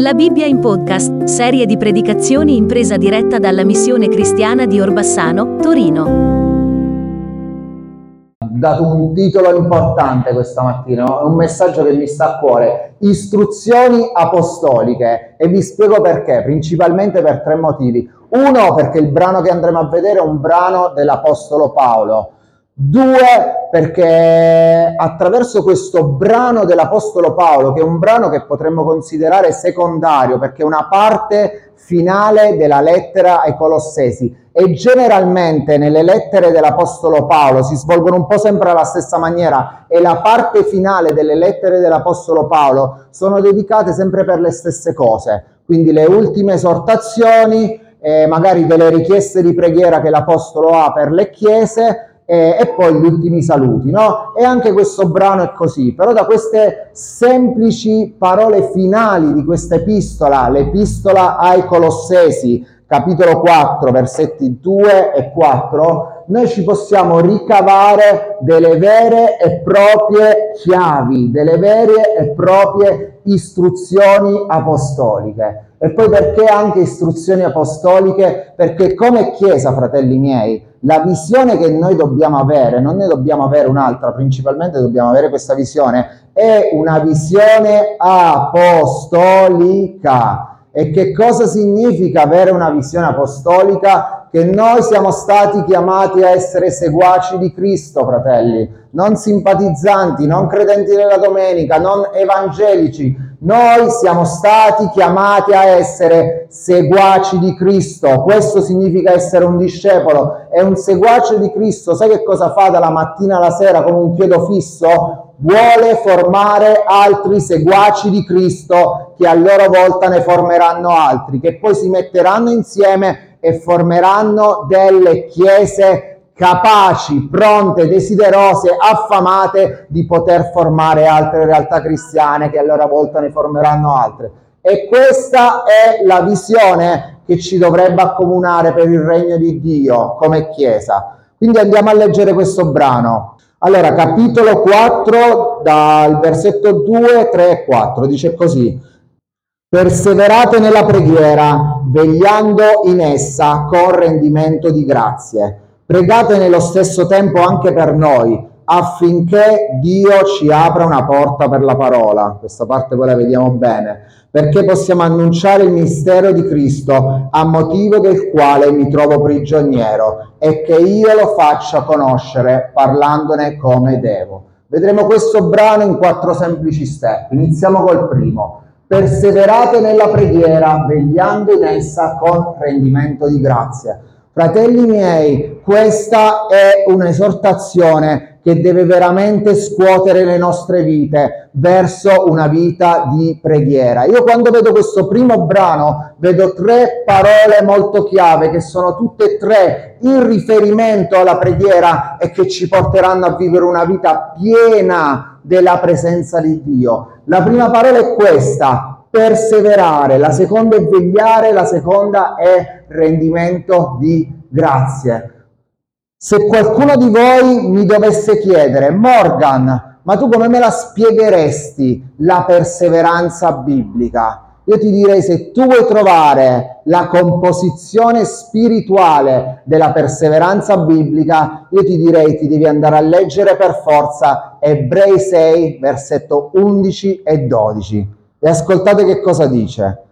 La Bibbia in podcast, serie di predicazioni in presa diretta dalla missione cristiana di Orbassano, Torino. Ho dato un titolo importante questa mattina, è un messaggio che mi sta a cuore, istruzioni apostoliche e vi spiego perché, principalmente per tre motivi. Uno, perché il brano che andremo a vedere è un brano dell'Apostolo Paolo. Due, perché attraverso questo brano dell'Apostolo Paolo, che è un brano che potremmo considerare secondario, perché è una parte finale della lettera ai Colossesi, e generalmente nelle lettere dell'Apostolo Paolo si svolgono un po' sempre alla stessa maniera, e la parte finale delle lettere dell'Apostolo Paolo sono dedicate sempre per le stesse cose, quindi le ultime esortazioni, eh, magari delle richieste di preghiera che l'Apostolo ha per le chiese, eh, e poi gli ultimi saluti, no? E anche questo brano è così, però da queste semplici parole finali di questa epistola, l'epistola ai Colossesi, capitolo 4, versetti 2 e 4, noi ci possiamo ricavare delle vere e proprie chiavi, delle vere e proprie istruzioni apostoliche. E poi perché anche istruzioni apostoliche? Perché come Chiesa, fratelli miei, la visione che noi dobbiamo avere, non ne dobbiamo avere un'altra, principalmente dobbiamo avere questa visione, è una visione apostolica. E che cosa significa avere una visione apostolica? Che noi siamo stati chiamati a essere seguaci di Cristo, fratelli, non simpatizzanti, non credenti della domenica, non evangelici, noi siamo stati chiamati a essere seguaci di Cristo. Questo significa essere un discepolo. E un seguace di Cristo, sai che cosa fa dalla mattina alla sera con un chiedo fisso? Vuole formare altri seguaci di Cristo che a loro volta ne formeranno altri, che poi si metteranno insieme e formeranno delle chiese capaci, pronte, desiderose, affamate di poter formare altre realtà cristiane che a loro volta ne formeranno altre. E questa è la visione che ci dovrebbe accomunare per il regno di Dio come Chiesa. Quindi andiamo a leggere questo brano. Allora, capitolo 4, dal versetto 2, 3 e 4, dice così. Perseverate nella preghiera, vegliando in essa con rendimento di grazie Pregate nello stesso tempo anche per noi, affinché Dio ci apra una porta per la parola. Questa parte poi la vediamo bene, perché possiamo annunciare il mistero di Cristo, a motivo del quale mi trovo prigioniero, e che io lo faccia conoscere parlandone come devo. Vedremo questo brano in quattro semplici step. Iniziamo col primo. Perseverate nella preghiera, vegliando in essa con rendimento di grazie. Fratelli miei, questa è un'esortazione che deve veramente scuotere le nostre vite verso una vita di preghiera. Io quando vedo questo primo brano vedo tre parole molto chiave che sono tutte e tre in riferimento alla preghiera e che ci porteranno a vivere una vita piena della presenza di Dio. La prima parola è questa, perseverare, la seconda è vegliare, la seconda è rendimento di grazie. Se qualcuno di voi mi dovesse chiedere, Morgan, ma tu come me la spiegheresti la perseveranza biblica? Io ti direi se tu vuoi trovare la composizione spirituale della perseveranza biblica, io ti direi ti devi andare a leggere per forza Ebrei 6, versetto 11 e 12. E ascoltate che cosa dice.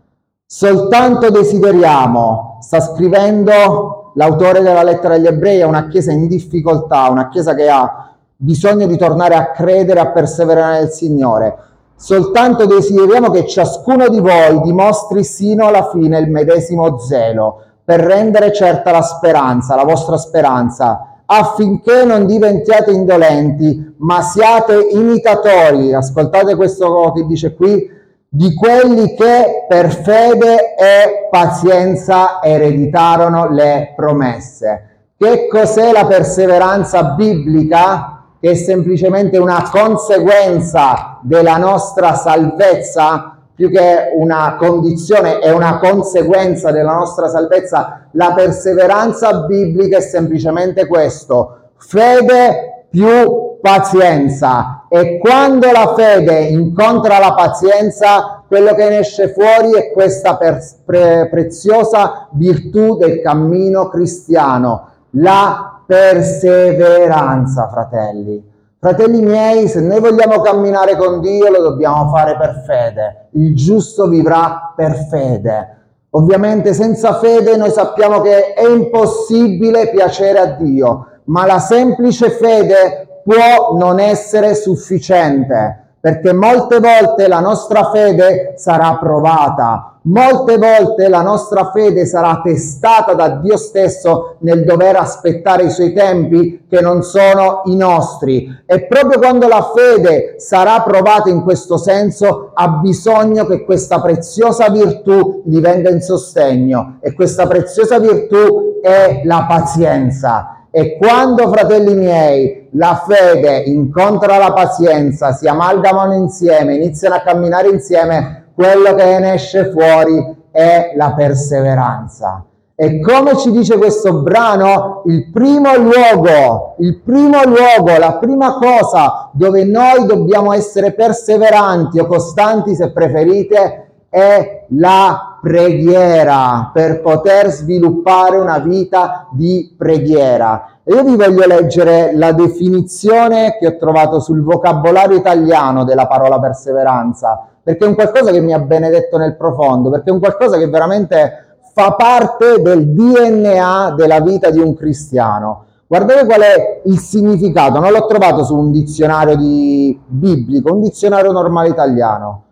Soltanto desideriamo, sta scrivendo l'autore della lettera agli ebrei, a una chiesa in difficoltà, una chiesa che ha bisogno di tornare a credere, a perseverare nel Signore. Soltanto desideriamo che ciascuno di voi dimostri sino alla fine il medesimo zelo per rendere certa la speranza, la vostra speranza, affinché non diventiate indolenti, ma siate imitatori. Ascoltate questo che dice qui, di quelli che per fede e pazienza ereditarono le promesse. Che cos'è la perseveranza biblica? Che è semplicemente una conseguenza della nostra salvezza, più che una condizione, è una conseguenza della nostra salvezza. La perseveranza biblica è semplicemente questo, fede più pazienza e quando la fede incontra la pazienza quello che ne esce fuori è questa pre, preziosa virtù del cammino cristiano, la perseveranza, fratelli. Fratelli miei, se noi vogliamo camminare con Dio lo dobbiamo fare per fede. Il giusto vivrà per fede. Ovviamente senza fede noi sappiamo che è impossibile piacere a Dio, ma la semplice fede può non essere sufficiente perché molte volte la nostra fede sarà provata, molte volte la nostra fede sarà testata da Dio stesso nel dover aspettare i suoi tempi che non sono i nostri. E proprio quando la fede sarà provata in questo senso, ha bisogno che questa preziosa virtù gli venga in sostegno. E questa preziosa virtù è la pazienza. E quando, fratelli miei, la fede incontra la pazienza, si amalgamano insieme, iniziano a camminare insieme, quello che ne esce fuori è la perseveranza. E come ci dice questo brano, il primo luogo, il primo luogo, la prima cosa dove noi dobbiamo essere perseveranti o costanti, se preferite, è la preghiera per poter sviluppare una vita di preghiera. E io vi voglio leggere la definizione che ho trovato sul vocabolario italiano della parola perseveranza, perché è un qualcosa che mi ha benedetto nel profondo, perché è un qualcosa che veramente fa parte del DNA della vita di un cristiano. Guardate qual è il significato, non l'ho trovato su un dizionario di biblico, un dizionario normale italiano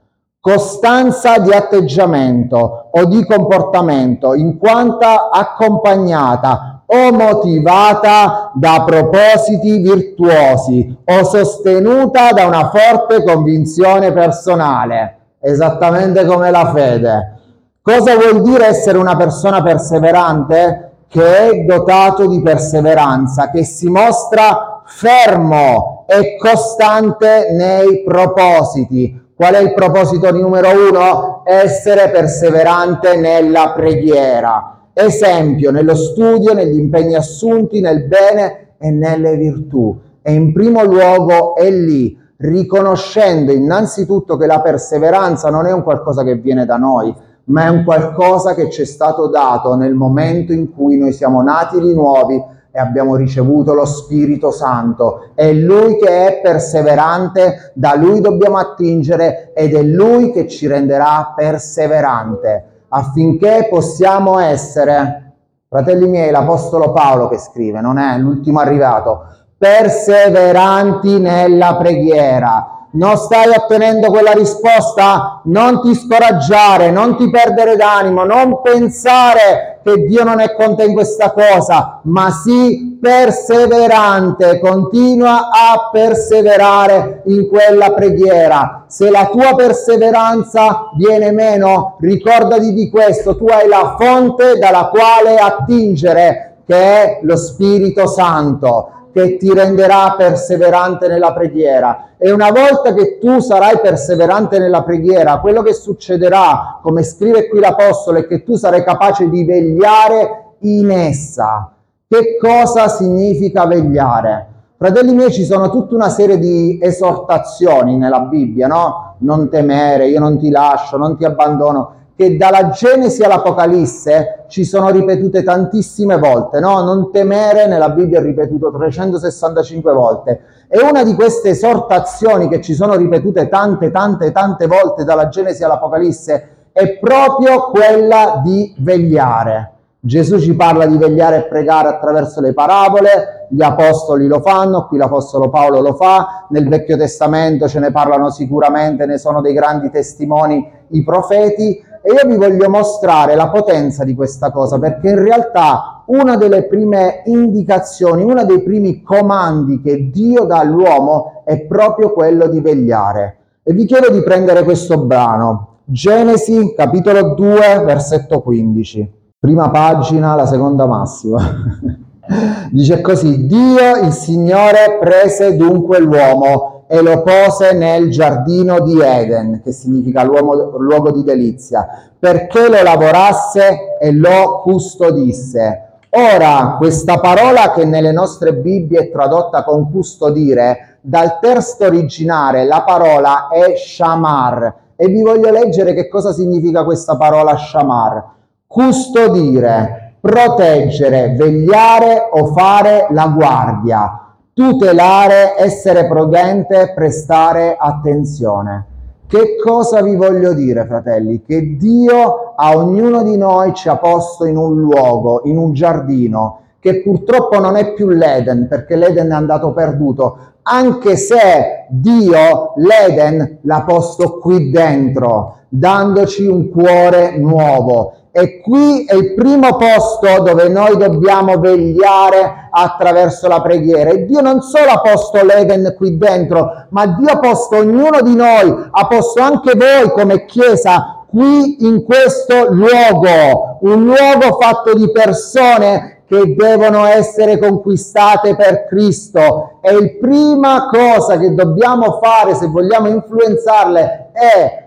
costanza di atteggiamento o di comportamento in quanto accompagnata o motivata da propositi virtuosi o sostenuta da una forte convinzione personale, esattamente come la fede. Cosa vuol dire essere una persona perseverante? Che è dotato di perseveranza, che si mostra fermo e costante nei propositi, Qual è il proposito numero uno? Essere perseverante nella preghiera. Esempio, nello studio, negli impegni assunti, nel bene e nelle virtù. E in primo luogo è lì, riconoscendo innanzitutto che la perseveranza non è un qualcosa che viene da noi, ma è un qualcosa che ci è stato dato nel momento in cui noi siamo nati di nuovi e abbiamo ricevuto lo Spirito Santo. È Lui che è perseverante, da Lui dobbiamo attingere ed è Lui che ci renderà perseverante affinché possiamo essere, fratelli miei, l'Apostolo Paolo che scrive, non è l'ultimo arrivato, perseveranti nella preghiera non stai ottenendo quella risposta, non ti scoraggiare, non ti perdere d'animo, non pensare che Dio non è con te in questa cosa, ma sii perseverante, continua a perseverare in quella preghiera. Se la tua perseveranza viene meno, ricordati di questo, tu hai la fonte dalla quale attingere, che è lo Spirito Santo che ti renderà perseverante nella preghiera. E una volta che tu sarai perseverante nella preghiera, quello che succederà, come scrive qui l'Apostolo, è che tu sarai capace di vegliare in essa. Che cosa significa vegliare? Fratelli miei, ci sono tutta una serie di esortazioni nella Bibbia, no? Non temere, io non ti lascio, non ti abbandono che dalla Genesi all'Apocalisse ci sono ripetute tantissime volte, no? Non temere nella Bibbia è ripetuto 365 volte. E una di queste esortazioni che ci sono ripetute tante, tante, tante volte dalla Genesi all'Apocalisse è proprio quella di vegliare. Gesù ci parla di vegliare e pregare attraverso le parabole, gli apostoli lo fanno, qui l'apostolo Paolo lo fa, nel Vecchio Testamento ce ne parlano sicuramente, ne sono dei grandi testimoni i profeti e io vi voglio mostrare la potenza di questa cosa perché in realtà una delle prime indicazioni, uno dei primi comandi che Dio dà all'uomo è proprio quello di vegliare. E vi chiedo di prendere questo brano, Genesi capitolo 2 versetto 15, prima pagina, la seconda massima. Dice così, Dio il Signore prese dunque l'uomo e lo pose nel giardino di Eden, che significa luogo di delizia, perché lo lavorasse e lo custodisse. Ora, questa parola che nelle nostre Bibbie è tradotta con custodire, dal testo originale la parola è shamar E vi voglio leggere che cosa significa questa parola shamar. Custodire, proteggere, vegliare o fare la guardia tutelare, essere prudente, prestare attenzione. Che cosa vi voglio dire, fratelli? Che Dio a ognuno di noi ci ha posto in un luogo, in un giardino, che purtroppo non è più l'Eden, perché l'Eden è andato perduto, anche se Dio l'Eden l'ha posto qui dentro, dandoci un cuore nuovo. E qui è il primo posto dove noi dobbiamo vegliare attraverso la preghiera. E Dio non solo ha posto l'Eden qui dentro, ma Dio ha posto ognuno di noi, ha posto anche voi come Chiesa qui in questo luogo, un luogo fatto di persone che devono essere conquistate per Cristo. E la prima cosa che dobbiamo fare se vogliamo influenzarle è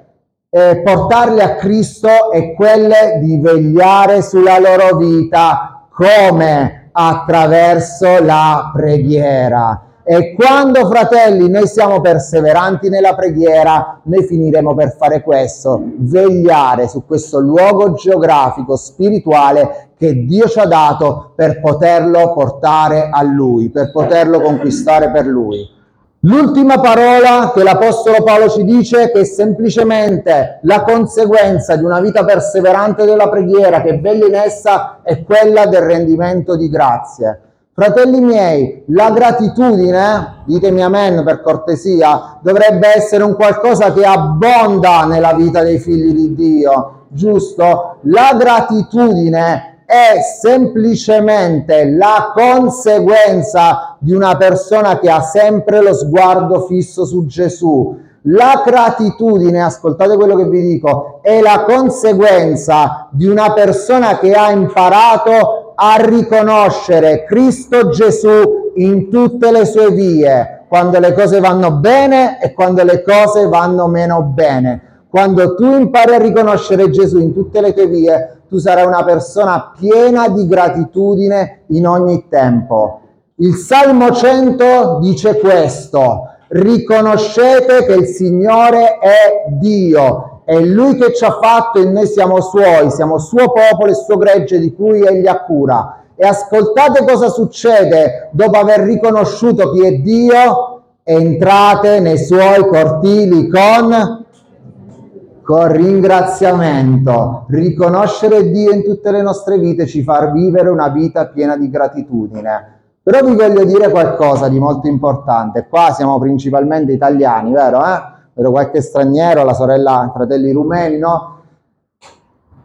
eh, portarli a Cristo è quelle di vegliare sulla loro vita come attraverso la preghiera. E quando, fratelli, noi siamo perseveranti nella preghiera, noi finiremo per fare questo, vegliare su questo luogo geografico, spirituale che Dio ci ha dato per poterlo portare a Lui, per poterlo conquistare per Lui. L'ultima parola che l'Apostolo Paolo ci dice è che semplicemente la conseguenza di una vita perseverante della preghiera che veglia in essa è quella del rendimento di grazie. Fratelli miei, la gratitudine, ditemi amen per cortesia, dovrebbe essere un qualcosa che abbonda nella vita dei figli di Dio, giusto? La gratitudine è semplicemente la conseguenza di una persona che ha sempre lo sguardo fisso su Gesù. La gratitudine, ascoltate quello che vi dico, è la conseguenza di una persona che ha imparato a riconoscere Cristo Gesù in tutte le sue vie, quando le cose vanno bene e quando le cose vanno meno bene. Quando tu impari a riconoscere Gesù in tutte le tue vie, tu sarai una persona piena di gratitudine in ogni tempo. Il Salmo 100 dice questo, riconoscete che il Signore è Dio, è Lui che ci ha fatto e noi siamo Suoi, siamo Suo popolo e Suo gregge di cui Egli ha cura. E ascoltate cosa succede dopo aver riconosciuto chi è Dio, entrate nei Suoi cortili con con ringraziamento. Riconoscere Dio in tutte le nostre vite ci fa vivere una vita piena di gratitudine. Però vi voglio dire qualcosa di molto importante. Qua siamo principalmente italiani, vero? Eh? Vedo qualche straniero, la sorella, fratelli rumeni, no?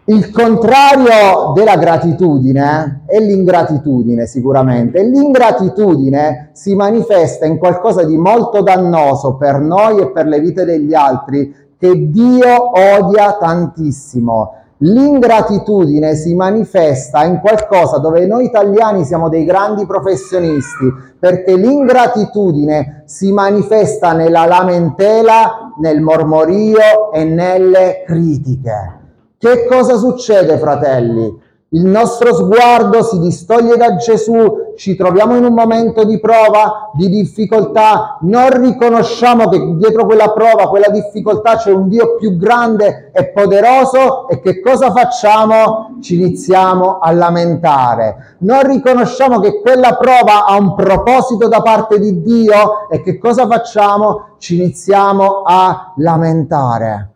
Il contrario della gratitudine è l'ingratitudine sicuramente. L'ingratitudine si manifesta in qualcosa di molto dannoso per noi e per le vite degli altri che Dio odia tantissimo. L'ingratitudine si manifesta in qualcosa dove noi italiani siamo dei grandi professionisti, perché l'ingratitudine si manifesta nella lamentela, nel mormorio e nelle critiche. Che cosa succede, fratelli? Il nostro sguardo si distoglie da Gesù, ci troviamo in un momento di prova, di difficoltà, non riconosciamo che dietro quella prova, quella difficoltà c'è un Dio più grande e poderoso e che cosa facciamo? Ci iniziamo a lamentare. Non riconosciamo che quella prova ha un proposito da parte di Dio e che cosa facciamo? Ci iniziamo a lamentare.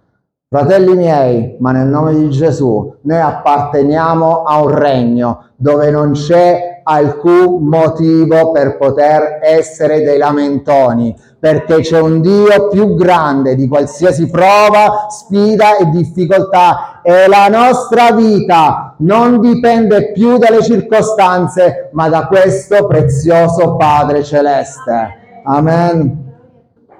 Fratelli miei, ma nel nome di Gesù, noi apparteniamo a un regno dove non c'è alcun motivo per poter essere dei lamentoni, perché c'è un Dio più grande di qualsiasi prova, sfida e difficoltà e la nostra vita non dipende più dalle circostanze, ma da questo prezioso Padre celeste. Amen.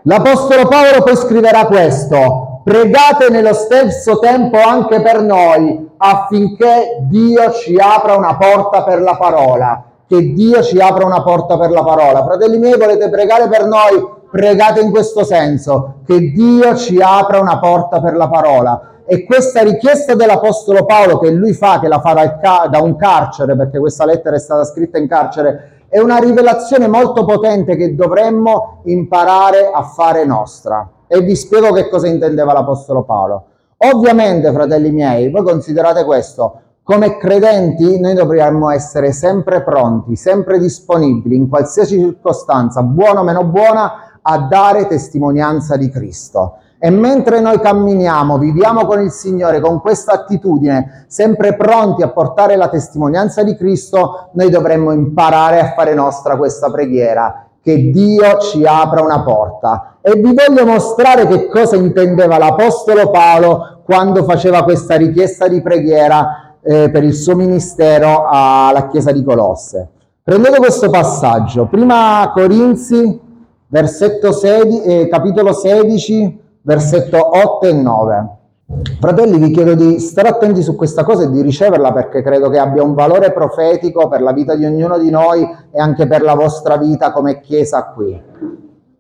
L'Apostolo Paolo poi scriverà questo, pregate nello stesso tempo anche per noi affinché Dio ci apra una porta per la parola, che Dio ci apra una porta per la parola. Fratelli miei, volete pregare per noi? Pregate in questo senso, che Dio ci apra una porta per la parola. E questa richiesta dell'Apostolo Paolo che lui fa, che la fa da un carcere, perché questa lettera è stata scritta in carcere, è una rivelazione molto potente che dovremmo imparare a fare nostra. E vi spiego che cosa intendeva l'Apostolo Paolo. Ovviamente, fratelli miei, voi considerate questo, come credenti noi dobbiamo essere sempre pronti, sempre disponibili, in qualsiasi circostanza, buona o meno buona, a dare testimonianza di Cristo. E mentre noi camminiamo, viviamo con il Signore con questa attitudine, sempre pronti a portare la testimonianza di Cristo, noi dovremmo imparare a fare nostra questa preghiera, che Dio ci apra una porta. E vi voglio mostrare che cosa intendeva l'Apostolo Paolo quando faceva questa richiesta di preghiera eh, per il suo ministero alla Chiesa di Colosse. Prendete questo passaggio, prima Corinzi, 16, eh, capitolo 16, versetto 8 e 9. Fratelli, vi chiedo di stare attenti su questa cosa e di riceverla perché credo che abbia un valore profetico per la vita di ognuno di noi e anche per la vostra vita come Chiesa qui.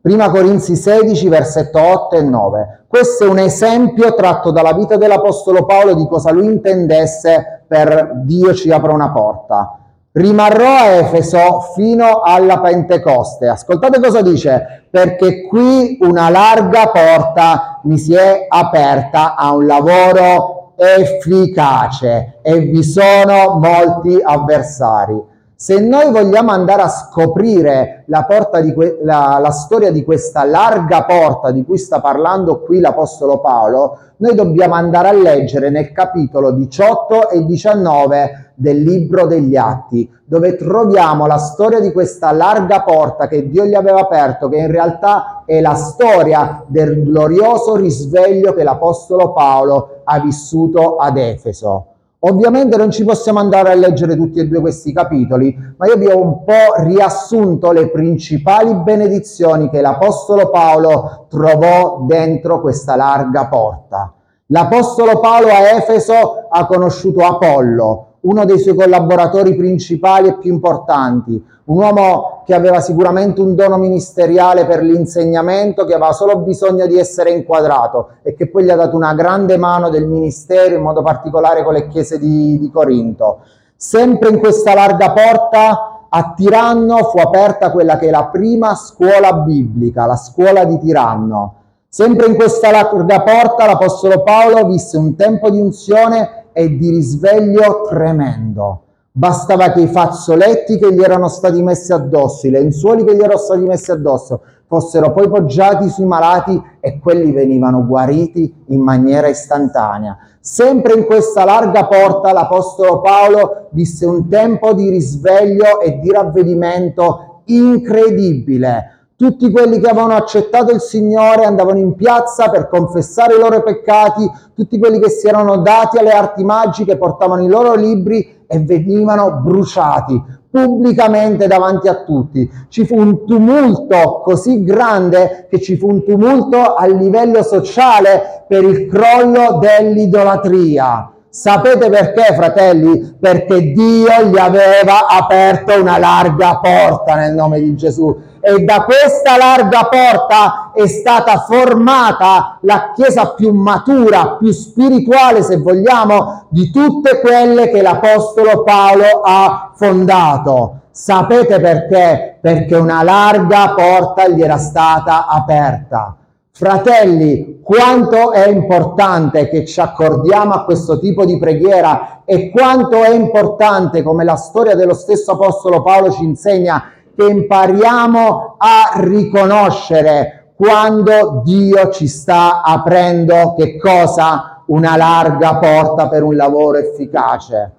Prima Corinzi 16, versetto 8 e 9. Questo è un esempio tratto dalla vita dell'Apostolo Paolo di cosa lui intendesse per Dio ci apre una porta. Rimarrò a Efeso fino alla Pentecoste. Ascoltate cosa dice, perché qui una larga porta mi si è aperta a un lavoro efficace e vi sono molti avversari. Se noi vogliamo andare a scoprire la, que- la, la storia di questa larga porta di cui sta parlando qui l'Apostolo Paolo, noi dobbiamo andare a leggere nel capitolo 18 e 19 del libro degli Atti, dove troviamo la storia di questa larga porta che Dio gli aveva aperto, che in realtà è la storia del glorioso risveglio che l'Apostolo Paolo ha vissuto ad Efeso. Ovviamente non ci possiamo andare a leggere tutti e due questi capitoli, ma io vi ho un po' riassunto le principali benedizioni che l'Apostolo Paolo trovò dentro questa larga porta. L'Apostolo Paolo a Efeso ha conosciuto Apollo, uno dei suoi collaboratori principali e più importanti, un uomo che aveva sicuramente un dono ministeriale per l'insegnamento, che aveva solo bisogno di essere inquadrato e che poi gli ha dato una grande mano del ministero, in modo particolare con le chiese di, di Corinto. Sempre in questa larga porta a Tiranno fu aperta quella che è la prima scuola biblica, la scuola di Tiranno. Sempre in questa larga porta l'Apostolo Paolo visse un tempo di unzione e di risveglio tremendo. Bastava che i fazzoletti che gli erano stati messi addosso, i lenzuoli che gli erano stati messi addosso, fossero poi poggiati sui malati e quelli venivano guariti in maniera istantanea. Sempre in questa larga porta l'Apostolo Paolo visse un tempo di risveglio e di ravvedimento incredibile tutti quelli che avevano accettato il Signore andavano in piazza per confessare i loro peccati, tutti quelli che si erano dati alle arti magiche portavano i loro libri e venivano bruciati pubblicamente davanti a tutti. Ci fu un tumulto così grande che ci fu un tumulto a livello sociale per il crollo dell'idolatria. Sapete perché, fratelli? Perché Dio gli aveva aperto una larga porta nel nome di Gesù e da questa larga porta è stata formata la chiesa più matura, più spirituale, se vogliamo, di tutte quelle che l'Apostolo Paolo ha fondato. Sapete perché? Perché una larga porta gli era stata aperta. Fratelli, quanto è importante che ci accordiamo a questo tipo di preghiera e quanto è importante, come la storia dello stesso Apostolo Paolo ci insegna, che impariamo a riconoscere quando Dio ci sta aprendo che cosa? Una larga porta per un lavoro efficace.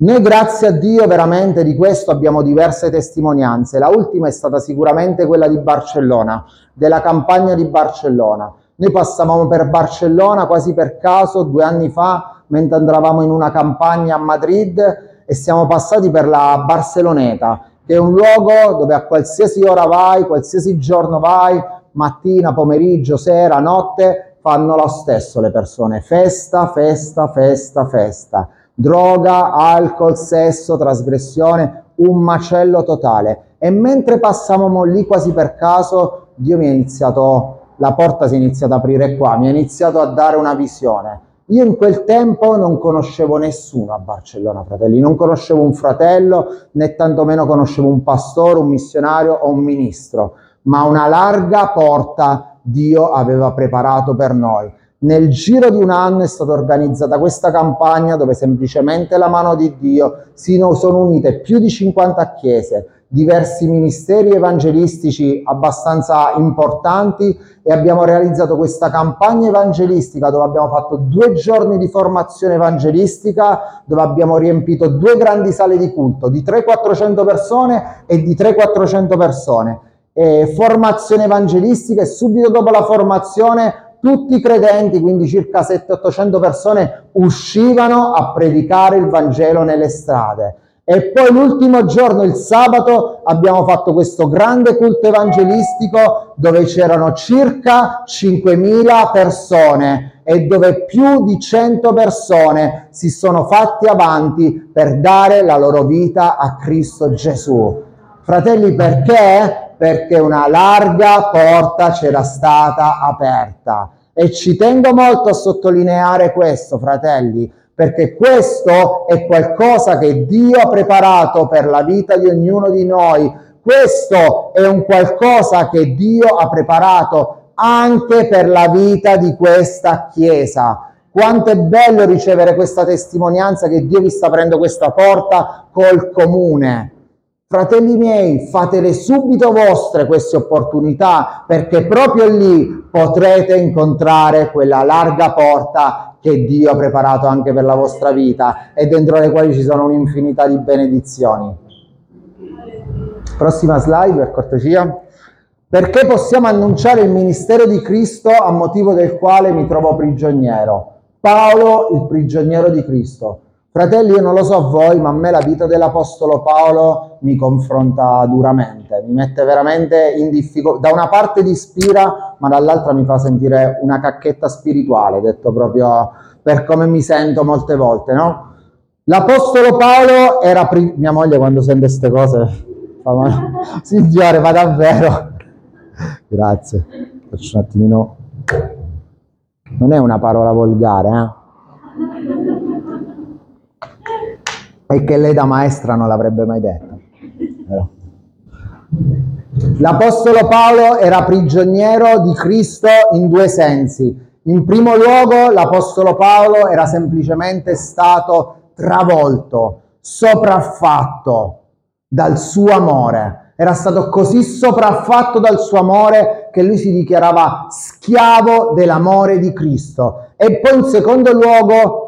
Noi grazie a Dio veramente di questo abbiamo diverse testimonianze. La ultima è stata sicuramente quella di Barcellona, della campagna di Barcellona. Noi passavamo per Barcellona quasi per caso due anni fa mentre andavamo in una campagna a Madrid e siamo passati per la Barceloneta, che è un luogo dove a qualsiasi ora vai, qualsiasi giorno vai, mattina, pomeriggio, sera, notte, fanno lo stesso le persone. Festa, festa, festa, festa droga, alcol, sesso, trasgressione, un macello totale. E mentre passavamo lì quasi per caso, Dio mi ha iniziato, la porta si è iniziata ad aprire qua, mi ha iniziato a dare una visione. Io in quel tempo non conoscevo nessuno a Barcellona, fratelli, non conoscevo un fratello, né tantomeno conoscevo un pastore, un missionario o un ministro, ma una larga porta Dio aveva preparato per noi. Nel giro di un anno è stata organizzata questa campagna dove semplicemente la mano di Dio si sono unite più di 50 chiese, diversi ministeri evangelistici abbastanza importanti e abbiamo realizzato questa campagna evangelistica dove abbiamo fatto due giorni di formazione evangelistica, dove abbiamo riempito due grandi sale di culto di 300-400 persone e di 300-400 persone. E formazione evangelistica e subito dopo la formazione tutti i credenti, quindi circa 700-800 persone, uscivano a predicare il Vangelo nelle strade. E poi l'ultimo giorno, il sabato, abbiamo fatto questo grande culto evangelistico dove c'erano circa 5.000 persone e dove più di 100 persone si sono fatti avanti per dare la loro vita a Cristo Gesù. Fratelli, perché? perché una larga porta c'era stata aperta. E ci tengo molto a sottolineare questo, fratelli, perché questo è qualcosa che Dio ha preparato per la vita di ognuno di noi. Questo è un qualcosa che Dio ha preparato anche per la vita di questa Chiesa. Quanto è bello ricevere questa testimonianza che Dio vi sta aprendo questa porta col comune. Fratelli miei, fatele subito vostre queste opportunità perché proprio lì potrete incontrare quella larga porta che Dio ha preparato anche per la vostra vita e dentro le quali ci sono un'infinità di benedizioni. Prossima slide per cortesia. Perché possiamo annunciare il ministero di Cristo a motivo del quale mi trovo prigioniero? Paolo, il prigioniero di Cristo. Fratelli, io non lo so a voi, ma a me la vita dell'Apostolo Paolo mi confronta duramente, mi mette veramente in difficoltà. Da una parte ti ispira, ma dall'altra mi fa sentire una cacchetta spirituale, detto proprio per come mi sento molte volte, no? L'Apostolo Paolo era... Pri- mia moglie quando sente queste cose fa male. Signore, ma davvero? Grazie. Faccio un attimino... Non è una parola volgare, eh? e che lei da maestra non l'avrebbe mai detto. Però. L'Apostolo Paolo era prigioniero di Cristo in due sensi. In primo luogo, l'Apostolo Paolo era semplicemente stato travolto, sopraffatto dal suo amore. Era stato così sopraffatto dal suo amore che lui si dichiarava schiavo dell'amore di Cristo. E poi in secondo luogo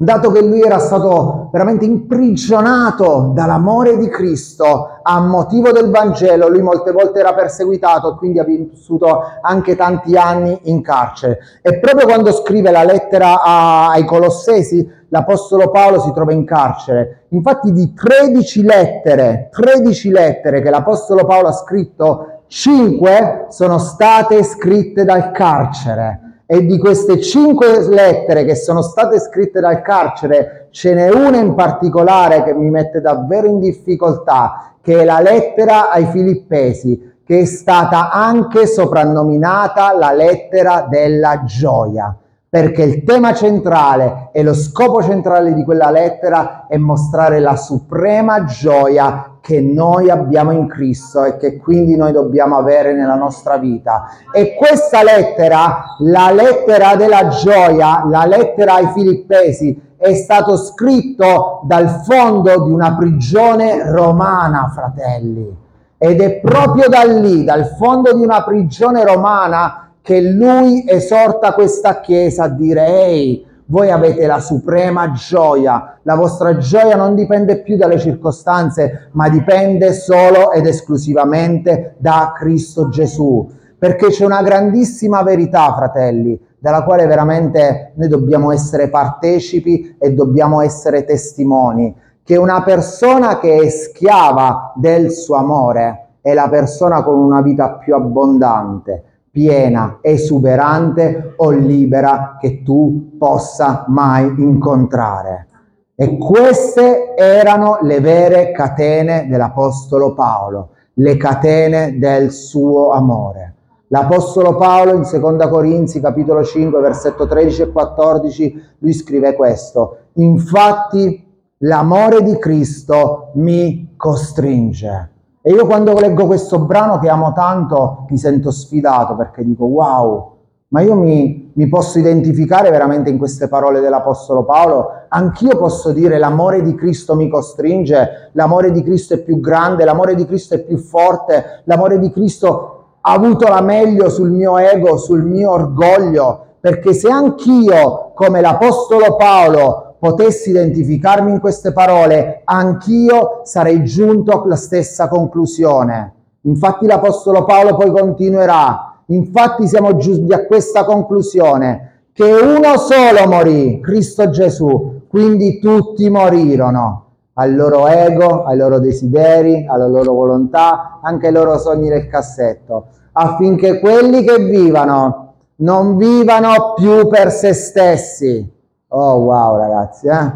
dato che lui era stato veramente imprigionato dall'amore di Cristo a motivo del Vangelo, lui molte volte era perseguitato e quindi ha vissuto anche tanti anni in carcere. E proprio quando scrive la lettera ai Colossesi, l'Apostolo Paolo si trova in carcere. Infatti di 13 lettere, 13 lettere che l'Apostolo Paolo ha scritto, 5 sono state scritte dal carcere e di queste cinque lettere che sono state scritte dal carcere, ce n'è una in particolare che mi mette davvero in difficoltà, che è la lettera ai Filippesi, che è stata anche soprannominata la lettera della gioia, perché il tema centrale e lo scopo centrale di quella lettera è mostrare la suprema gioia che noi abbiamo in Cristo e che quindi noi dobbiamo avere nella nostra vita. E questa lettera, la lettera della gioia, la lettera ai Filippesi, è stato scritto dal fondo di una prigione romana, fratelli. Ed è proprio da lì, dal fondo di una prigione romana, che lui esorta questa chiesa a dire, ehi, voi avete la suprema gioia. La vostra gioia non dipende più dalle circostanze, ma dipende solo ed esclusivamente da Cristo Gesù. Perché c'è una grandissima verità, fratelli, dalla quale veramente noi dobbiamo essere partecipi e dobbiamo essere testimoni, che una persona che è schiava del suo amore è la persona con una vita più abbondante, piena, esuberante o libera che tu possa mai incontrare. E queste erano le vere catene dell'Apostolo Paolo, le catene del suo amore. L'Apostolo Paolo in 2 Corinzi capitolo 5 versetto 13 e 14 lui scrive questo, infatti l'amore di Cristo mi costringe E io quando leggo questo brano che amo tanto mi sento sfidato perché dico wow, ma io mi, mi, posso identificare veramente in queste parole dell'Apostolo Paolo. Anch'io posso dire l'amore di Cristo mi costringe, l'amore di Cristo è più grande, l'amore di Cristo è più forte, l'amore di Cristo ha avuto la meglio sul mio ego, sul mio orgoglio, perché se anch'io, come l'Apostolo Paolo, potessi identificarmi in queste parole, anch'io sarei giunto alla stessa conclusione. Infatti l'Apostolo Paolo poi continuerà Infatti siamo giunti a questa conclusione, che uno solo morì, Cristo Gesù, quindi tutti morirono al loro ego, ai loro desideri, alla loro volontà, anche ai loro sogni del cassetto, affinché quelli che vivano non vivano più per se stessi. Oh wow ragazzi, eh?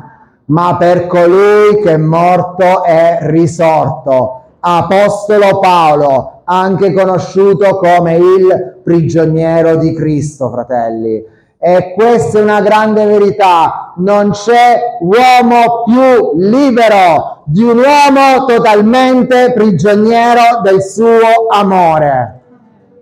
ma per colui che è morto è risorto. Apostolo Paolo, anche conosciuto come il prigioniero di Cristo, fratelli. E questa è una grande verità. Non c'è uomo più libero di un uomo totalmente prigioniero del suo amore.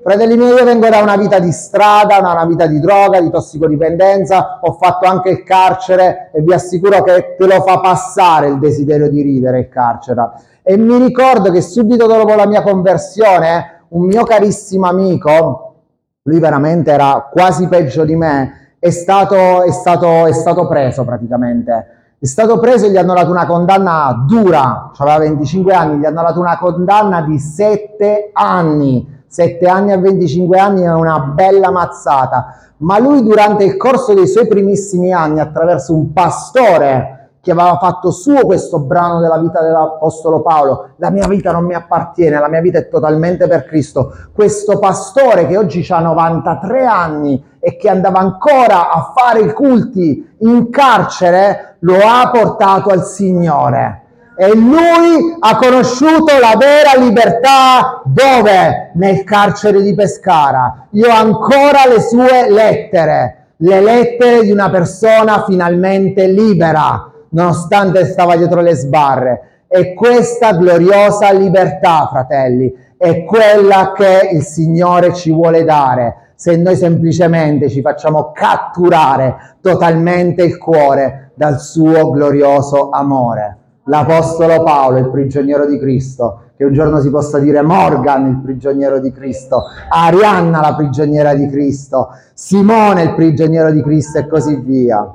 Fratelli miei, io vengo da una vita di strada, da una vita di droga, di tossicodipendenza, ho fatto anche il carcere e vi assicuro che te lo fa passare il desiderio di ridere il carcere. E mi ricordo che subito dopo la mia conversione, un mio carissimo amico, lui veramente era quasi peggio di me, è stato, è stato, è stato preso praticamente. È stato preso e gli hanno dato una condanna dura, aveva 25 anni, gli hanno dato una condanna di 7 anni 7 anni a 25 anni è una bella mazzata, ma lui durante il corso dei suoi primissimi anni, attraverso un pastore che aveva fatto suo questo brano della vita dell'Apostolo Paolo, la mia vita non mi appartiene, la mia vita è totalmente per Cristo, questo pastore che oggi ha 93 anni e che andava ancora a fare i culti in carcere, lo ha portato al Signore e lui ha conosciuto la vera libertà dove? Nel carcere di Pescara. Io ho ancora le sue lettere, le lettere di una persona finalmente libera, nonostante stava dietro le sbarre. E questa gloriosa libertà, fratelli, è quella che il Signore ci vuole dare se noi semplicemente ci facciamo catturare totalmente il cuore dal suo glorioso amore l'Apostolo Paolo, il prigioniero di Cristo, che un giorno si possa dire Morgan, il prigioniero di Cristo, Arianna, la prigioniera di Cristo, Simone, il prigioniero di Cristo e così via.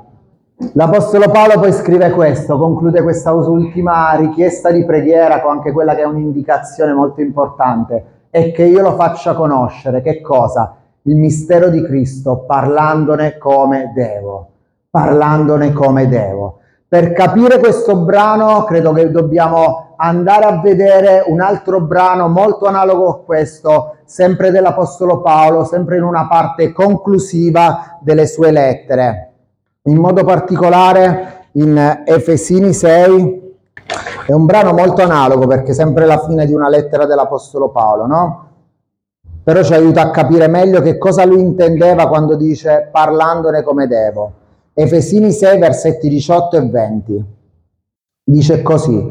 L'Apostolo Paolo poi scrive questo, conclude questa ultima richiesta di preghiera con anche quella che è un'indicazione molto importante, è che io lo faccia conoscere, che cosa? Il mistero di Cristo, parlandone come devo, parlandone come devo. Per capire questo brano credo che dobbiamo andare a vedere un altro brano molto analogo a questo, sempre dell'Apostolo Paolo, sempre in una parte conclusiva delle sue lettere. In modo particolare in Efesini 6, è un brano molto analogo perché è sempre la fine di una lettera dell'Apostolo Paolo, no? Però ci aiuta a capire meglio che cosa lui intendeva quando dice parlandone come devo. Efesini 6, versetti 18 e 20. Dice così,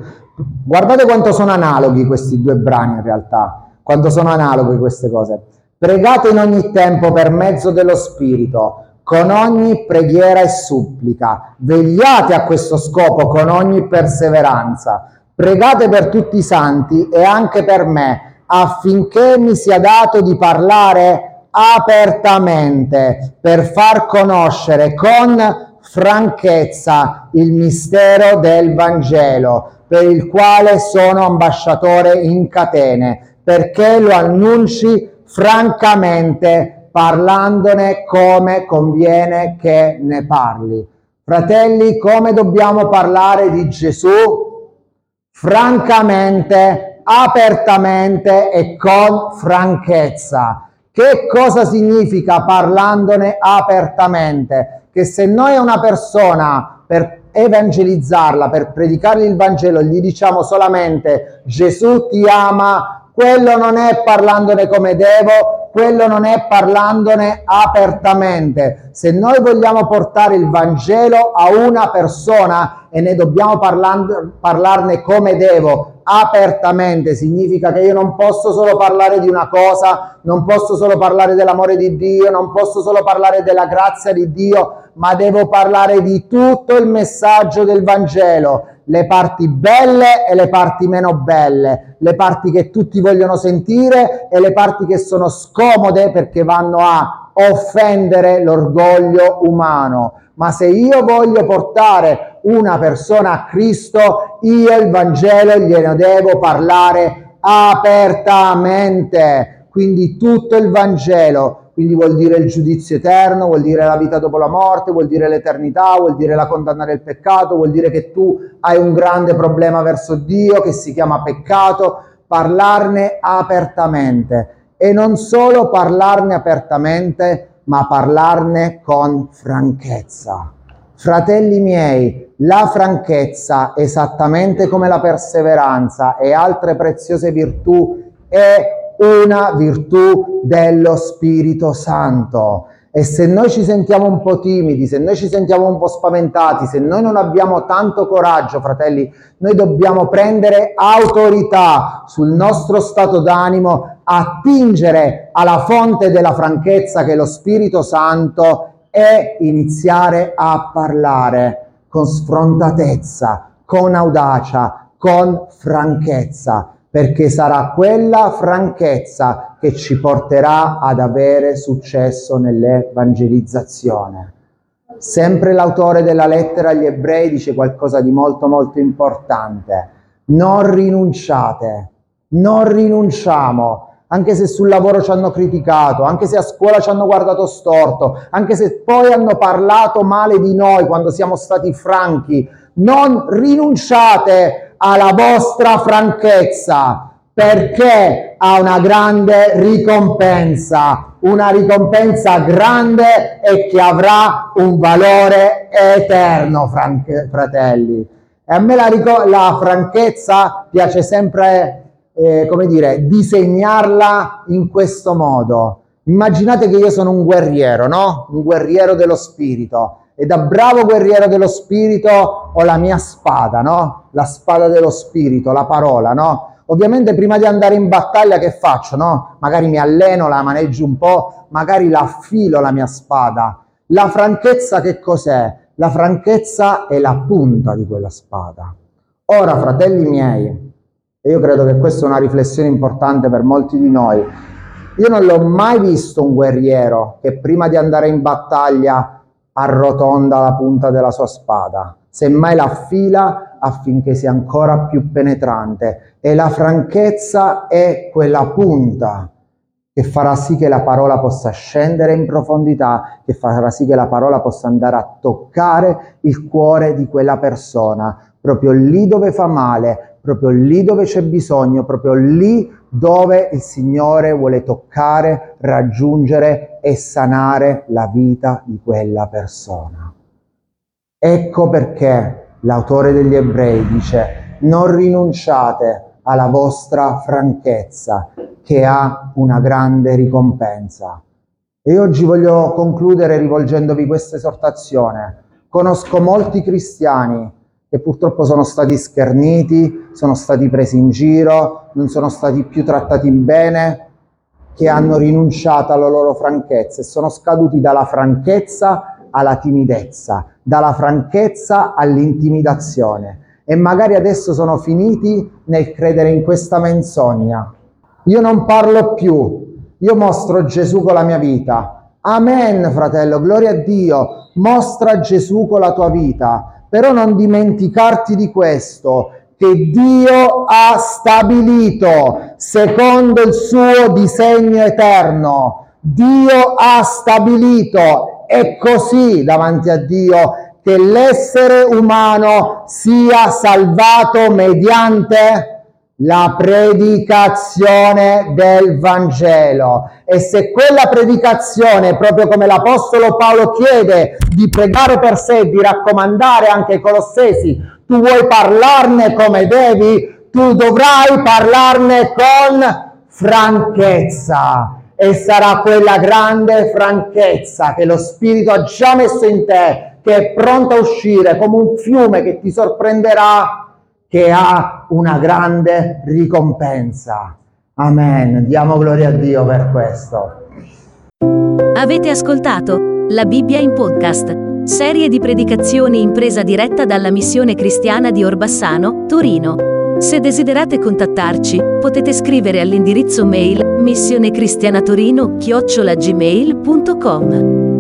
guardate quanto sono analoghi questi due brani in realtà, quanto sono analoghi queste cose. Pregate in ogni tempo per mezzo dello Spirito, con ogni preghiera e supplica. Vegliate a questo scopo con ogni perseveranza. Pregate per tutti i santi e anche per me, affinché mi sia dato di parlare apertamente per far conoscere con franchezza il mistero del Vangelo, per il quale sono ambasciatore in catene, perché lo annunci francamente, parlandone come conviene che ne parli. Fratelli, come dobbiamo parlare di Gesù? Francamente, apertamente e con franchezza che cosa significa parlandone apertamente? Che se noi a una persona per evangelizzarla, per predicargli il Vangelo, gli diciamo solamente Gesù ti ama, quello non è parlandone come devo, quello non è parlandone apertamente. Se noi vogliamo portare il Vangelo a una persona e ne dobbiamo parlarne come devo, apertamente significa che io non posso solo parlare di una cosa, non posso solo parlare dell'amore di Dio, non posso solo parlare della grazia di Dio, ma devo parlare di tutto il messaggio del Vangelo, le parti belle e le parti meno belle, le parti che tutti vogliono sentire e le parti che sono scomode perché vanno a offendere l'orgoglio umano. Ma se io voglio portare una persona a Cristo, io il Vangelo gliene devo parlare apertamente. Quindi tutto il Vangelo, quindi vuol dire il giudizio eterno, vuol dire la vita dopo la morte, vuol dire l'eternità, vuol dire la condanna del peccato, vuol dire che tu hai un grande problema verso Dio che si chiama peccato, parlarne apertamente e non solo parlarne apertamente, ma parlarne con franchezza. Fratelli miei, la franchezza, esattamente come la perseveranza e altre preziose virtù, è una virtù dello Spirito Santo. E se noi ci sentiamo un po' timidi, se noi ci sentiamo un po' spaventati, se noi non abbiamo tanto coraggio, fratelli, noi dobbiamo prendere autorità sul nostro stato d'animo, attingere alla fonte della franchezza che è lo Spirito Santo e iniziare a parlare con sfrontatezza, con audacia, con franchezza perché sarà quella franchezza che ci porterà ad avere successo nell'evangelizzazione. Sempre l'autore della lettera agli ebrei dice qualcosa di molto molto importante. Non rinunciate, non rinunciamo, anche se sul lavoro ci hanno criticato, anche se a scuola ci hanno guardato storto, anche se poi hanno parlato male di noi quando siamo stati franchi, non rinunciate alla vostra franchezza perché ha una grande ricompensa, una ricompensa grande e che avrà un valore eterno, fratelli. E a me la, la franchezza piace sempre, eh, come dire, disegnarla in questo modo. Immaginate che io sono un guerriero, no? Un guerriero dello spirito e da bravo guerriero dello spirito ho la mia spada, no? La spada dello spirito, la parola, no? Ovviamente prima di andare in battaglia che faccio, no? Magari mi alleno, la maneggio un po', magari la affilo la mia spada. La franchezza che cos'è? La franchezza è la punta di quella spada. Ora, fratelli miei, e io credo che questa è una riflessione importante per molti di noi, io non l'ho mai visto un guerriero che prima di andare in battaglia arrotonda la punta della sua spada, semmai la affila affinché sia ancora più penetrante. E la franchezza è quella punta che farà sì che la parola possa scendere in profondità, che farà sì che la parola possa andare a toccare il cuore di quella persona, proprio lì dove fa male, proprio lì dove c'è bisogno, proprio lì dove il Signore vuole toccare, raggiungere e sanare la vita di quella persona. Ecco perché l'autore degli ebrei dice non rinunciate alla vostra franchezza che ha una grande ricompensa. E oggi voglio concludere rivolgendovi questa esortazione. Conosco molti cristiani che purtroppo sono stati scherniti, sono stati presi in giro, non sono stati più trattati bene, che hanno rinunciato alla loro franchezza e sono scaduti dalla franchezza alla timidezza, dalla franchezza all'intimidazione. E magari adesso sono finiti nel credere in questa menzogna. Io non parlo più, io mostro Gesù con la mia vita. Amen, fratello, gloria a Dio, mostra Gesù con la tua vita però non dimenticarti di questo, che Dio ha stabilito secondo il suo disegno eterno. Dio ha stabilito, è così davanti a Dio, che l'essere umano sia salvato mediante la predicazione del Vangelo. E se quella predicazione, proprio come l'Apostolo Paolo chiede di pregare per sé, di raccomandare anche ai Colossesi, tu vuoi parlarne come devi, tu dovrai parlarne con franchezza. E sarà quella grande franchezza che lo Spirito ha già messo in te, che è pronta a uscire come un fiume che ti sorprenderà che ha una grande ricompensa. Amen. Diamo gloria a Dio per questo. Avete ascoltato la Bibbia in podcast, serie di predicazioni in presa diretta dalla missione cristiana di Orbassano, Torino. Se desiderate contattarci, potete scrivere all'indirizzo mail missionecristianatorino-gmail.com.